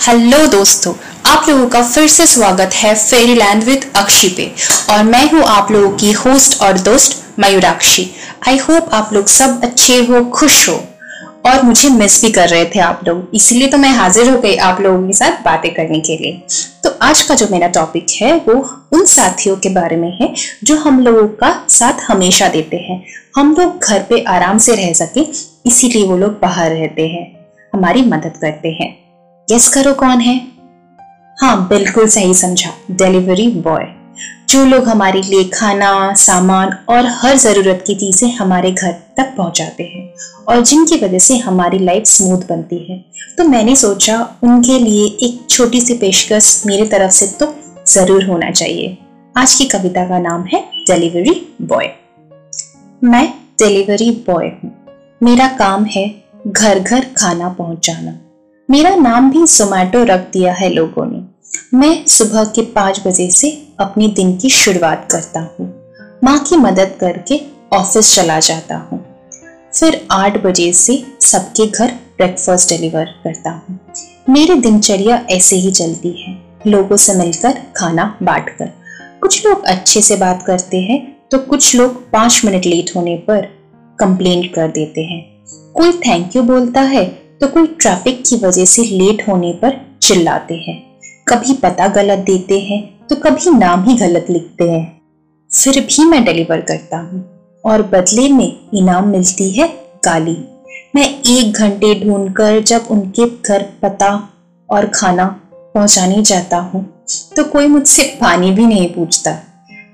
Hello दोस्तों, आप लोगों का फिर से स्वागत है फेरी लैंड विद अक्षी पे। और मैं हूँ आप लोगों की होस्ट और दोस्त मयूराक्षी। आई होप आप लोग सब अच्छे हो, खुश हो। और मुझे मिस भी कर रहे थे आप लोग, इसलिए तो मैं हाजिर हो गई आप लोगों के साथ बातें करने के लिए। तो आज का जो मेरा टॉपिक है, वो उन साथियों के बारे में है, जो हम लोगों का साथ हमेशा देते हैं। हम लोग घर पे आराम से रह सके, इसीलिए वो लोग बाहर रहते हैं, हमारी मदद करते हैं। गेस करो कौन है? हाँ बिल्कुल सही समझा। डिलीवरी बॉय जो लोग हमारे लिए खाना, सामान और हर ज़रूरत की चीज़ें हमारे घर तक पहुंचाते हैं और जिनकी वजह से हमारी लाइफ स्मूथ बनती है तो मैंने सोचा उनके लिए एक छोटी सी पेशकश मेरी तरफ़ से तो ज़रूर होना चाहिए। आज की कविता का नाम है डिलीवरी बॉय मैं डिलीवरी बॉय हूँ। मेरा काम है घर घर खाना पहुंचाना। मेरा नाम भी जोमैटो रख दिया है लोगों ने। मैं सुबह के पाँच बजे से अपने दिन की शुरुआत करता हूँ। माँ की मदद करके ऑफ़िस चला जाता हूँ। फिर आठ बजे से सबके घर ब्रेकफास्ट डिलीवर करता हूँ। मेरी दिनचर्या ऐसे ही चलती है। लोगों से मिलकर खाना बांटकर। कुछ लोग अच्छे से बात करते हैं तो कुछ लोग पाँच मिनट लेट होने पर कंप्लेंट कर देते हैं। कोई थैंक यू बोलता है तो कोई ट्रैफ़िक की वजह से लेट होने पर चिल्लाते हैं। कभी पता गलत देते हैं तो कभी नाम ही गलत लिखते हैं। फिर भी मैं डिलीवर करता हूँ और बदले में इनाम मिलती है गाली। मैं एक घंटे ढूंढकर जब उनके घर पता और खाना पहुँचाने जाता हूँ तो कोई मुझसे पानी भी नहीं पूछता।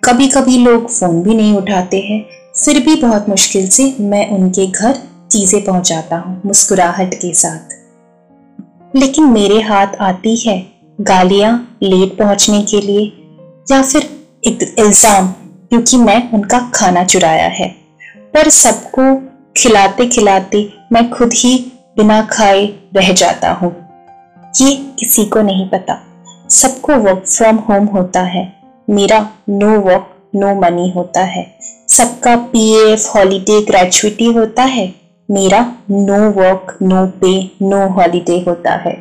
कभी कभी लोग फ़ोन भी नहीं उठाते हैं। फिर भी बहुत मुश्किल से मैं उनके घर चीज़ें पहुंचाता हूँ मुस्कुराहट के साथ। लेकिन मेरे हाथ आती है गालियाँ लेट पहुँचने के लिए या फिर इल्ज़ाम, क्योंकि मैं उनका खाना चुराया है। पर सबको खिलाते खिलाते मैं खुद ही बिना खाए रह जाता हूँ। ये किसी को नहीं पता। सबको वर्क फ्रॉम होम होता है। मेरा नो वर्क नो मनी होता है। सबका पीएफ हॉलीडे ग्रेजुएटी होता है। मेरा no work no pay no holiday होता है।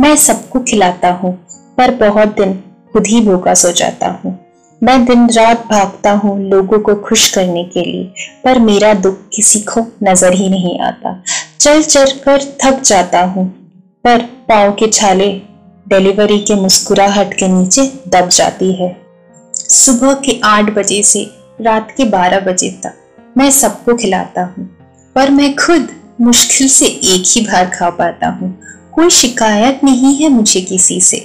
मैं सबको खिलाता हूँ, पर बहुत दिन खुद ही भूखा सो जाता हूँ। मैं दिन रात भागता हूँ लोगों को खुश करने के लिए, पर मेरा दुख किसी को नज़र ही नहीं आता। चल चल कर थक जाता हूँ, पर पाँव के छाले डिलीवरी के मुस्कुराहट के नीचे दब जाती है। सुबह के आठ बजे से रात के बारह बजे तक मैं सबको खिलाता हूँ। पर मैं खुद मुश्किल से एक ही बार खा पाता हूँ। कोई शिकायत नहीं है मुझे किसी से।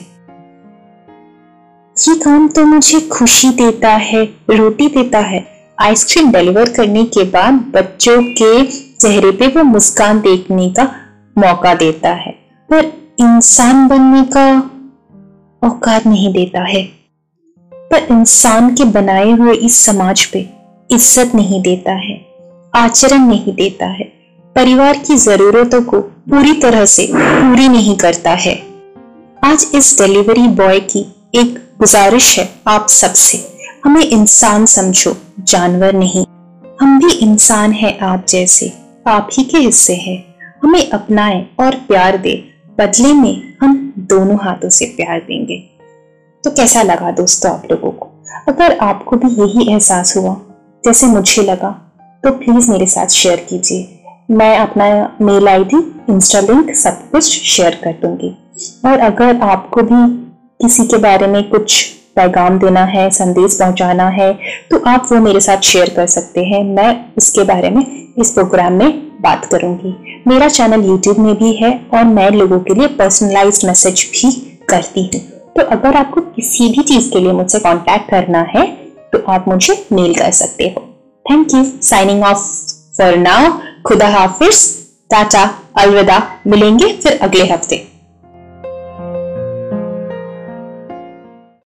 ये काम तो मुझे खुशी देता है, रोटी देता है। आइसक्रीम डिलीवर करने के बाद बच्चों के चेहरे पे वो मुस्कान देखने का मौका देता है। पर इंसान बनने का औकात नहीं देता है। पर इंसान के बनाए हुए इस समाज पे इज़्ज़त नहीं देता है। आचरण नहीं देता है। परिवार की जरूरतों को पूरी तरह से पूरी नहीं करता है। आज इस डिलीवरी बॉय की एक गुजारिश है आप सबसे। हमें इंसान समझो, जानवर नहीं। हम भी इंसान हैं आप जैसे। आप ही के हिस्से हैं। हमें अपनाएँ और प्यार दे। बदले में हम दोनों हाथों से प्यार देंगे। तो कैसा लगा दोस्तों आप लोगों को? अगर आपको भी यही एहसास हुआ, जैसे मुझे लगा तो प्लीज़ मेरे साथ शेयर कीजिए। मैं अपना मेल आईडी इंस्टा लिंक सब कुछ शेयर कर दूँगी। और अगर आपको भी किसी के बारे में कुछ पैगाम देना है, संदेश पहुंचाना है तो आप वो मेरे साथ शेयर कर सकते हैं। मैं उसके बारे में इस प्रोग्राम में बात करूँगी। मेरा चैनल यूट्यूब में भी है और मैं लोगों के लिए पर्सनलाइज मैसेज भी करती हूँ। तो अगर आपको किसी भी चीज़ के लिए मुझसे कांटेक्ट करना है तो आप मुझे मेल कर सकते हो। Thank you signing off for now खुदा हाफिज टाटा अलविदा मिलेंगे फिर अगले हफ़्ते